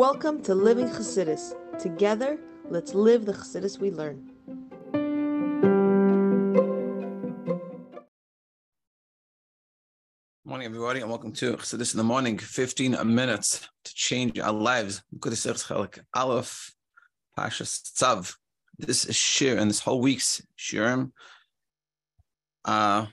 Welcome to Living Chassidus. Together, let's live the Chassidus we learn. Morning, everybody, and welcome to Chassidus in the morning. 15 minutes to change our lives. Aleph, Tzav. This is Shiur, and this whole week's Shiurim, uh,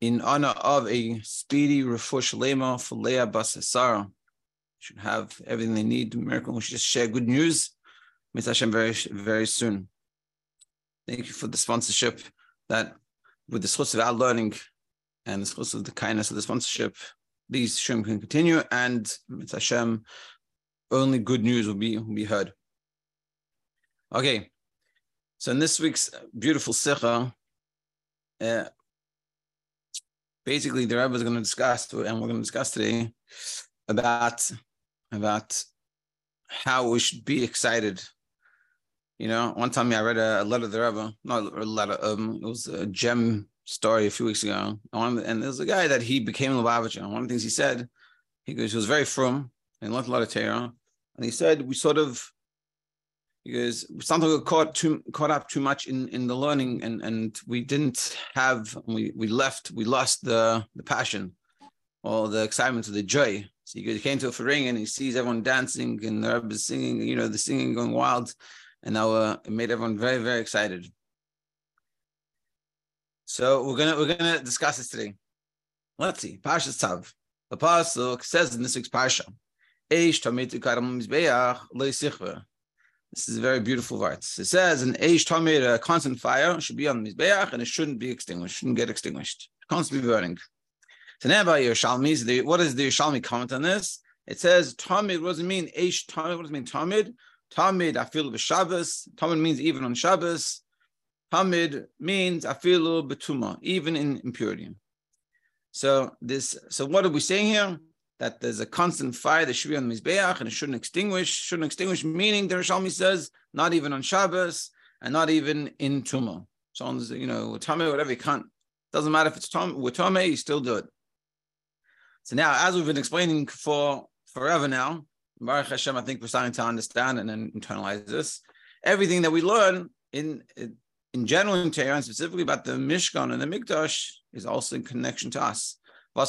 in honor of a speedy Refuah Shleimah for Leah Bas Sarah should have everything they need. We should just share good news. Mirtzeh Hashem very, very soon. Thank you for the sponsorship that with the source of our learning and the source of the kindness of the sponsorship, these Shem can continue and Mitzvah Hashem, only good news will be, will be heard. Okay, so in this week's beautiful Sikha, uh, basically the Rebbe is going to discuss, and we're going to discuss today about about how we should be excited. You know, one time I read a, letter to the Rebbe, not a letter, um, it was a JEM story a few weeks ago. And there's a guy that he became Lubavitcher. And one of the things he said, he goes, he was very frum and learned a lot of Torah. And he said, we sort of, because sometimes we got caught too caught up too much in, in the learning and, and we didn't have we, we left we lost the the passion or the excitement or the joy so he came to a ring and he sees everyone dancing and the Rebbe singing, you know, the singing going wild. And now uh, it made everyone very, very excited. So we're gonna we're gonna discuss this today. Let's see. Parsha Tzav. The pasuk says in this week's parsha, "Eish tamid karam mizbeach leisichver." This is a very beautiful verse. It says, "An eish tamid, a constant fire, should be on the mizbeach and it shouldn't be extinguished, shouldn't get extinguished, constantly burning." Now about Yerushalmi, what is the Yerushalmi comment on this? It says Tamid. What does it mean? Eish Tamid. What does it mean? Tamid. Tamid. Afilu b'Shabbos. Tamid means even on Shabbos. Tamid means afilu betuma, even in impurity. So this. So what are we saying here? That there's a constant fire that should be on the mizbeach and it shouldn't extinguish. Shouldn't extinguish. Meaning the Yerushalmi says not even on Shabbos and not even in tuma. So on, you know, tamid, whatever you can't. Doesn't matter if it's tam with tame, you still do it. So now, as we've been explaining for forever now, Baruch Hashem, I think we're starting to understand and then internalize this. Everything that we learn in in general in Tehran, specifically about the Mishkan and the Mikdash, is also in connection to us. We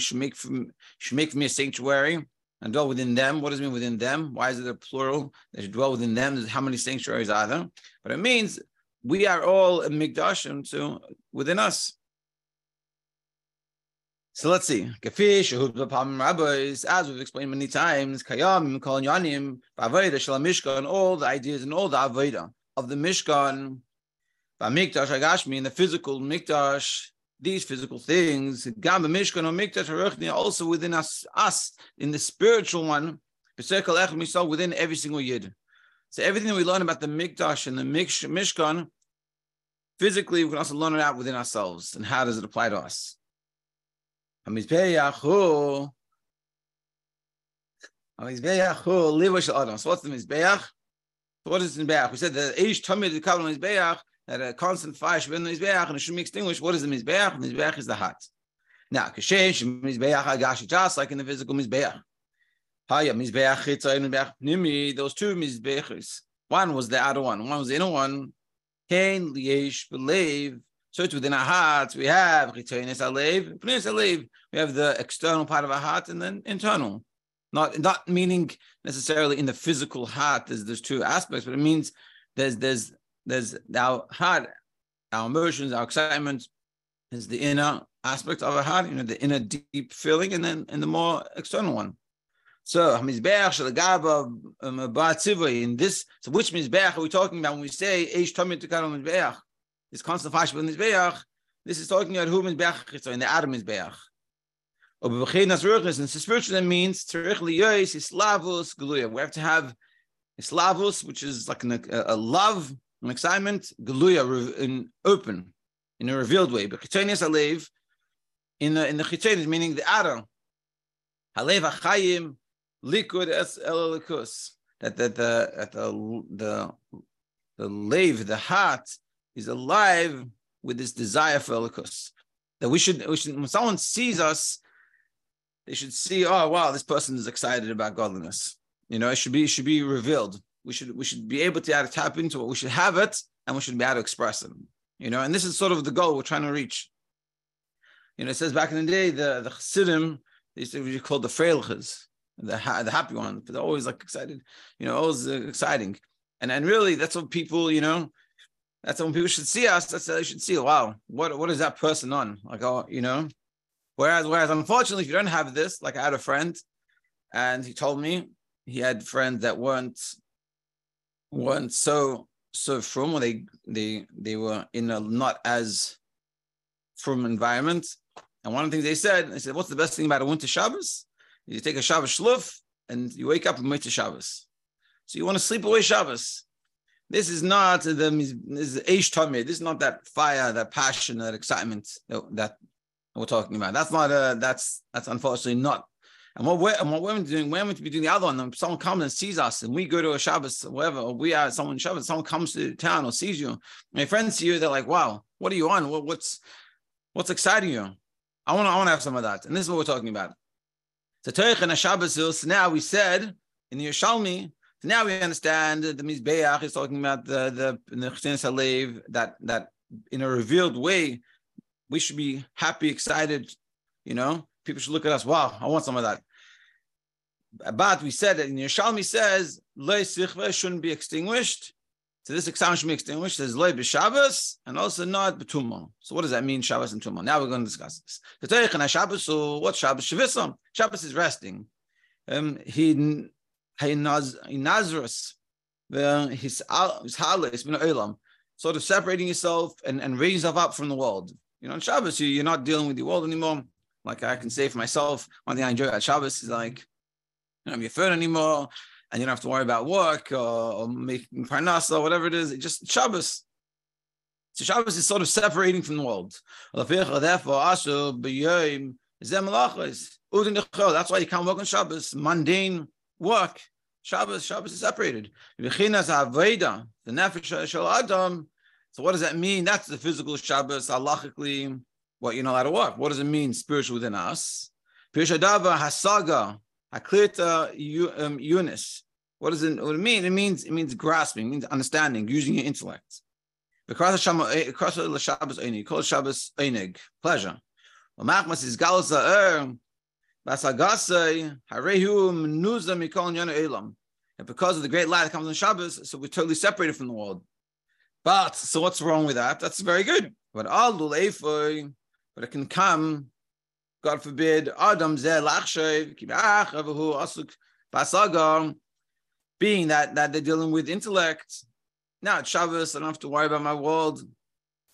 should make from should make me a sanctuary and dwell within them. What does it mean within them? Why is it a plural? They should dwell within them. How many sanctuaries are there? But it means we are all a Mikdash and so within us. So let's see. Kafish, rabbis, as we've explained many times, Kayam, Kol Yanim, Avodah Shal Mishkan, all the ideas and all the Avodah of the Mishkan, Mikdash Agashmi, in the physical Mikdash, these physical things, Gam Mishkan or Mikdash also within us, us in the spiritual one, within every single Yid. So everything we learn about the Mikdash and the Mishkan, physically, we can also learn it out within ourselves. And how does it apply to us? Hamizbeach. Hamizbeach hu liva shel adam. So what's the mizbeach? What is the mizbeach? We said that each tummy the kabbalah mizbeach that a constant fire should be in the mizbeach and it should be extinguished. What is the mizbeach? The mizbeach is the hot. Now, kashesh mizbeach agashi just like in the physical mizbeach. Haya mizbeach chitzay mizbeach nimi. Those two mizbeachs. One was the outer one. One was the inner one. Kain liesh believe so it's within our hearts. We have we have the external part of our heart and then internal. Not not meaning necessarily in the physical heart. There's there's two aspects, but it means there's there's there's our heart, our emotions, our excitement is the inner aspect of our heart, you know, the inner deep feeling, and then and the more external one. So mizbeach um, in this. So which mizbeach are we talking about when we say eish tamid mizbeach? This constant in this beach, this is talking about whom is beach, in the Adam is beach. And spiritual means islavus geluya. We have to have islavus, which is like a, a love, an excitement, geluya, in open, in a revealed way. But chitonius alev, in the in the chitonius, meaning the Adam, halev achayim likud es elalikus. That the the the the lave, the heart is alive with this desire for Elikus. That we should, we should, when someone sees us, they should see, oh wow, this person is excited about godliness. You know, it should be it should be revealed. We should we should be able to, to tap into it. We should have it, and we should be able to express it. You know, and this is sort of the goal we're trying to reach. You know, it says back in the day, the the Chassidim, they used to be called the Freilches, the the happy ones, but they're always like excited. You know, always uh, exciting, and and really that's what people, you know, that's when people should see us. That's they should see. Wow, what what is that person on? Like, oh, you know. Whereas, whereas, unfortunately, if you don't have this, like I had a friend, and he told me he had friends that weren't weren't so so from, or they they they were in a not as from environment. And one of the things they said, they said, "What's the best thing about a winter Shabbos? You take a Shabbos shluf and you wake up and wait to Shabbos. So you want to sleep away Shabbos. This is not the this is Tamid. This is not that fire, that passion, that excitement that, we're talking about. That's not a that's that's unfortunately not. And what we're and what we're doing, we're to be doing the other one. And someone comes and sees us, and we go to a Shabbos, whatever, or we are someone Shabbos, someone comes to town or sees you. My friends see you, they're like, "Wow, what are you on? What, what's what's exciting you?" I want to I want to have some of that, and this is what we're talking about. So Toich and now we said in the Yerushalmi so now we understand that the Mizbeach is talking about the the the Halev, that that in a revealed way, we should be happy, excited. You know, people should look at us. Wow, I want some of that. But we said that in Yerushalmi says Lei Sichve shouldn't be extinguished. So this exam should be extinguished. There's Lei b'Shabbos and also not b'Tumah. So what does that mean, Shabbos and Tumah? Now we're going to discuss this. The Shabbos. So what Shabbos? Shavisam. Shabbos is resting. Um, he Nazarus, his halis min olam, sort of separating yourself and, and raising yourself up from the world. You know, on Shabbos, you, you're not dealing with the world anymore. Like I can say for myself, one thing I enjoy at Shabbos is like, you don't have your phone anymore, and you don't have to worry about work or, or making parnasa or whatever it is. It's just Shabbos. So Shabbos is sort of separating from the world. That's why you can't work on Shabbos. Mundane work. Shabbos, Shabbos is separated. The nefesh shel adam. So what does that mean? That's the physical Shabbos, halachically, what you're not allowed to work. What does it mean spiritual within us? Pirshadava hasaga, haklita um, Eunice. What does it, what it mean? It means it means grasping, it means understanding, using your intellect. Because Shabbos Shabbos pleasure. Well, Machmas is galus and because of the great light that comes on Shabbos, so we're totally separated from the world. But so what's wrong with that? That's very good. But but it can come, God forbid, Adam being that that they're dealing with intellect. Now it's Shabbos, I don't have to worry about my world,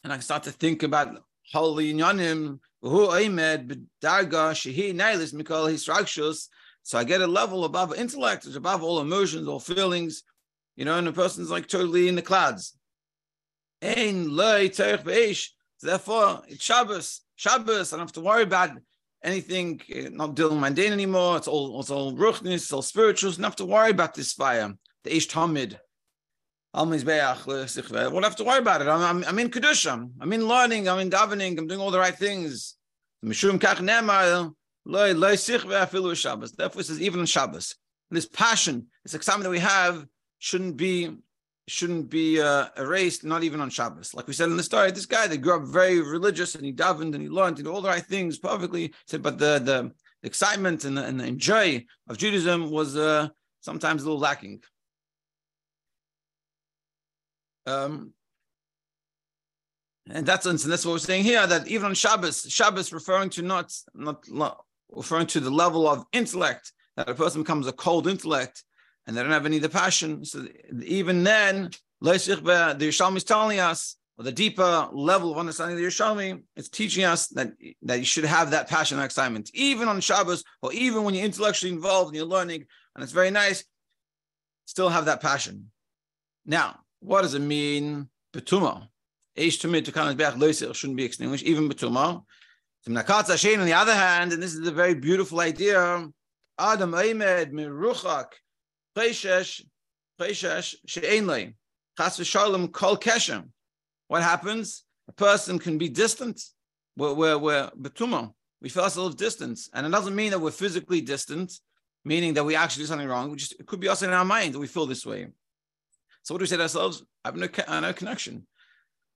and I can start to think about holy inyanim so I get a level above intellect, it's above all emotions, all feelings, you know, and the person's like totally in the clouds. Therefore, it's Shabbos. Shabbos, I don't have to worry about anything, eh, not dealing mundane anymore. It's all it's all ruchnis, it's all spirituals, don't have to worry about this fire, the Eish Tamid. Won't have to worry about it. I'm, I'm, I'm in Kedusha. I'm in learning. I'm in davening. I'm doing all the right things. Therefore, it says even on Shabbos, this passion, this excitement that we have, shouldn't be shouldn't be uh, erased, not even on Shabbos. Like we said in the story, this guy that grew up very religious and he davened and he learned, and all the right things perfectly. Said, but the the excitement and the, and the joy of Judaism was uh, sometimes a little lacking. Um, and that's and that's what we're saying here. That even on Shabbos, Shabbos referring to not not, referring to the level of intellect that a person becomes a cold intellect and they don't have any of the passion. So even then, the Yerushalmi is telling us, or the deeper level of understanding of the Yerushalmi, it's teaching us that, that you should have that passion and excitement, even on Shabbos, or even when you're intellectually involved and you're learning, and it's very nice, still have that passion. Now, what does it mean, Betuma? Eish Tamid to back loiser shouldn't be extinguished, even Betuma. On the other hand, and this is a very beautiful idea, Adam Eimed Miruchak Preshesh Preshesh She'enlei Chas v'Shalom Kol Keshem. What happens? A person can be distant. Where where where Betuma. we feel ourselves distant. And it doesn't mean that we're physically distant, meaning that we actually do something wrong. We just, it could be us in our mind that we feel this way. So what do we say to ourselves? I have no, no connection.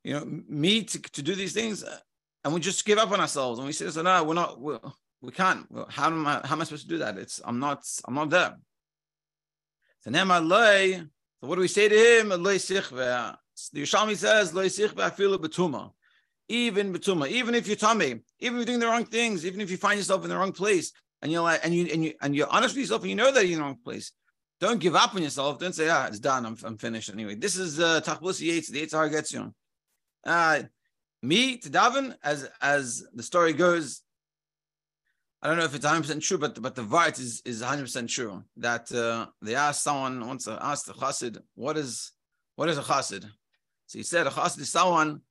You know, me to, to do these things, uh, and we just give up on ourselves, and we say, "So no, we're not. We're, we can't. How am I? How am I supposed to do that? It's I'm not. I'm not there." So now So what do we say to him? The Yerushalmi says, "Lo feel betuma." Even betuma, even if you're tummy, even if you're doing the wrong things, even if you find yourself in the wrong place, and you're like, and you and you and you're honest with yourself, and you know that you're in the wrong place. Don't give up on yourself. Don't say, "Ah, it's done. I'm, I'm finished." Anyway, this is uh, Tachbus Yates. The Yitzhar gets you. Uh, me to daven, as as the story goes, I don't know if it's 100 percent true, but but the vart is is 100 percent true. That uh, they asked someone once asked the chassid, "What is what is a chassid?" So he said, "A chassid is someone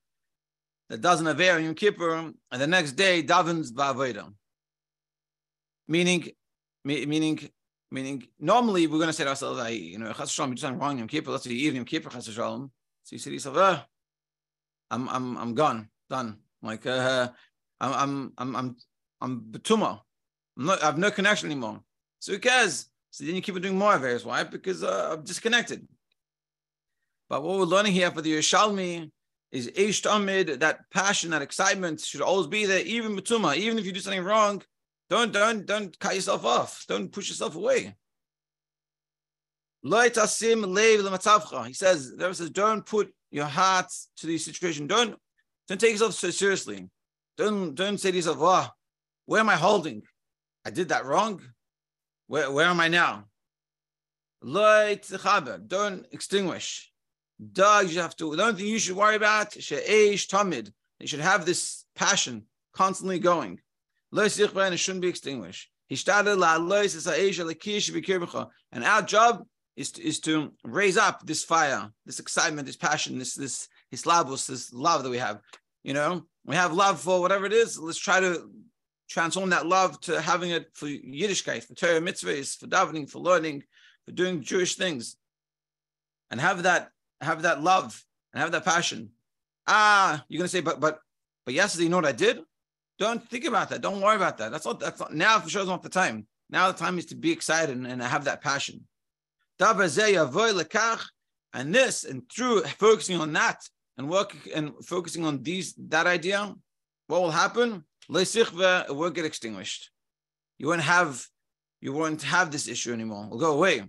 that doesn't in Yom Kippur, and the next day davens ba'avodah." Meaning, meaning, meaning. Normally, we're going to say to ourselves, "I, you know, chas shalom, you do something wrong Yom Kippur. Let's eat Yom Kippur, chas shalom." So you say to yourself, "Ah." I'm I'm I'm gone, done. Like uh, I'm I'm I'm I'm I'm betuma. I'm not, I have no connection anymore. So who cares? So then you keep on doing more affairs. Why? Because uh, I'm disconnected. But what we're learning here for the Yerushalmi is Eish Tamid, that passion, that excitement should always be there, even betuma. Even if you do something wrong, don't don't don't cut yourself off. Don't push yourself away. He says, there says, don't put your heart to the situation. Don't don't take yourself so seriously. Don't don't say to yourself, "Oh, where am I holding? I did that wrong. Where where am I now?" Don't extinguish. Dog, you have to. The only thing you should worry about, she'esh tamid. You should have this passion constantly going. It shouldn't be extinguished. And our job is to, is to raise up this fire, this excitement, this passion, this this hislavus, this love that we have. You know, we have love for whatever it is. Let's try to transform that love to having it for Yiddishkeit, for Torah mitzvahs, for davening, for learning, for doing Jewish things, and have that have that love and have that passion. Ah, you're gonna say, but but but yesterday, you know what I did? Don't think about that. Don't worry about that. That's not that's not now for sure is not the time. Now the time is to be excited and, and have that passion. And this, and through focusing on that and work and focusing on these that idea, what will happen? It will get extinguished. You won't have you won't have this issue anymore. It will go away.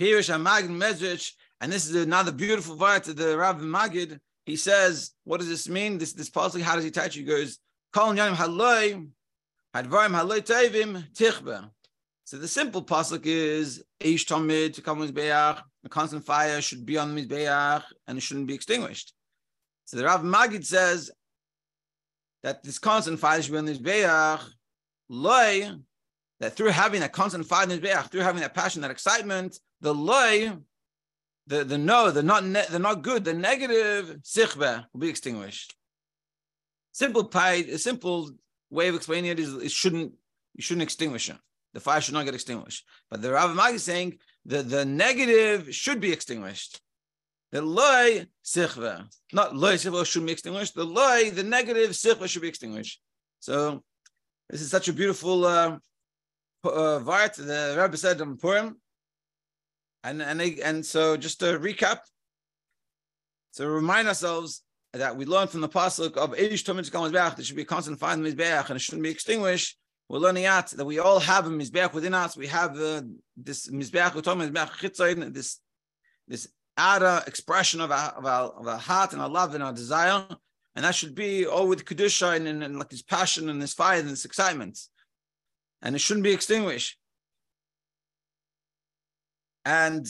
Pirish Magid and this is another beautiful part of the Rav Magid. He says, what does this mean? This this possibly how does he touch? You? He goes, Tichba. So the simple pasuk is Eish Tamid to come with Mizbeach. The constant fire should be on Mizbeach and it shouldn't be extinguished. So the Rav Magid says that this constant fire should be on Mizbeach. Loy, that through having that constant fire in Mizbeach, through having that passion, that excitement, the loy, the, the no, the not ne- the not good, the negative sichbe will be extinguished. Simple pie, a simple way of explaining it is it shouldn't you shouldn't extinguish it the fire should not get extinguished. But the Rav Mag is saying that the negative should be extinguished. The loy sichva, not loy sichva should be extinguished. The loy, the negative sichva should be extinguished. So this is such a beautiful uh, uh, vart. The Rabbi said on Purim, and and they, and so just to recap, to remind ourselves that we learned from the pasuk of Eish Tamid Mizbeach, there should be a constant fire in the Mizbeach, and it shouldn't be extinguished. We're learning out that we all have a mizbeach within us. We have uh, this mizbeach, mizbeach this this outer expression of our, of our of our heart and our love and our desire, and that should be all with kedusha and, and, and like this passion and this fire and this excitement, and it shouldn't be extinguished. And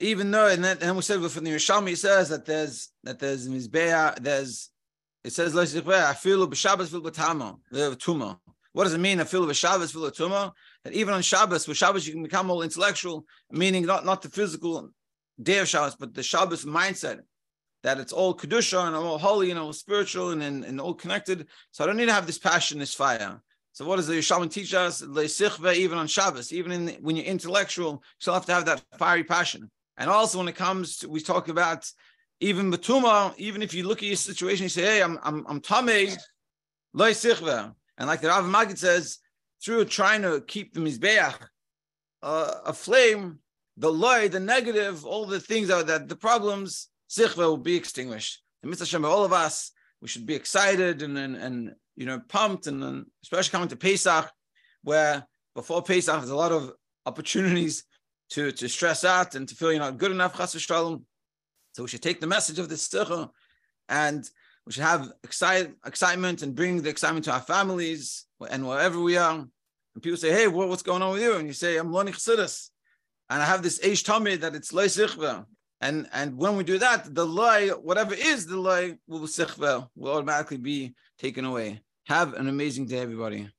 even though, and then, we said from the Yerushalmi, it says that there's that there's mizbeach, there's it says I feel b'Shabbos feel tumah. What does it mean? A feel of Shabbos, feel of Tumah? That even on Shabbos, with Shabbos you can become all intellectual, meaning not, not the physical day of Shabbos, but the Shabbos mindset. That it's all kedusha and all holy and all spiritual and, and, and all connected. So I don't need to have this passion, this fire. So what does the Yerushalmi teach us? Even on Shabbos, even in, when you're intellectual, you still have to have that fiery passion. And also when it comes to, we talk about even Batuma, even if you look at your situation, you say, hey, I'm I'm I'm tummy, Loy sichva. And like the Rav Magid says, through trying to keep the Mizbeach uh, aflame, the loy, the negative, all the things that, that the problems, sichva will be extinguished. The mitzvah Shem, all of us, we should be excited and, and, and you know, pumped, and, especially coming to Pesach, where before Pesach, there's a lot of opportunities to, to stress out and to feel you're not good enough, chas v'shalom. So we should take the message of this tzibur and we should have excite, excitement and bring the excitement to our families and wherever we are. And people say, hey, what, what's going on with you? And you say, I'm learning chassidus. And I have this age tummy that it's loy sichva. And, and when we do that, the loy, whatever is the loy, will sichva, will automatically be taken away. Have an amazing day, everybody.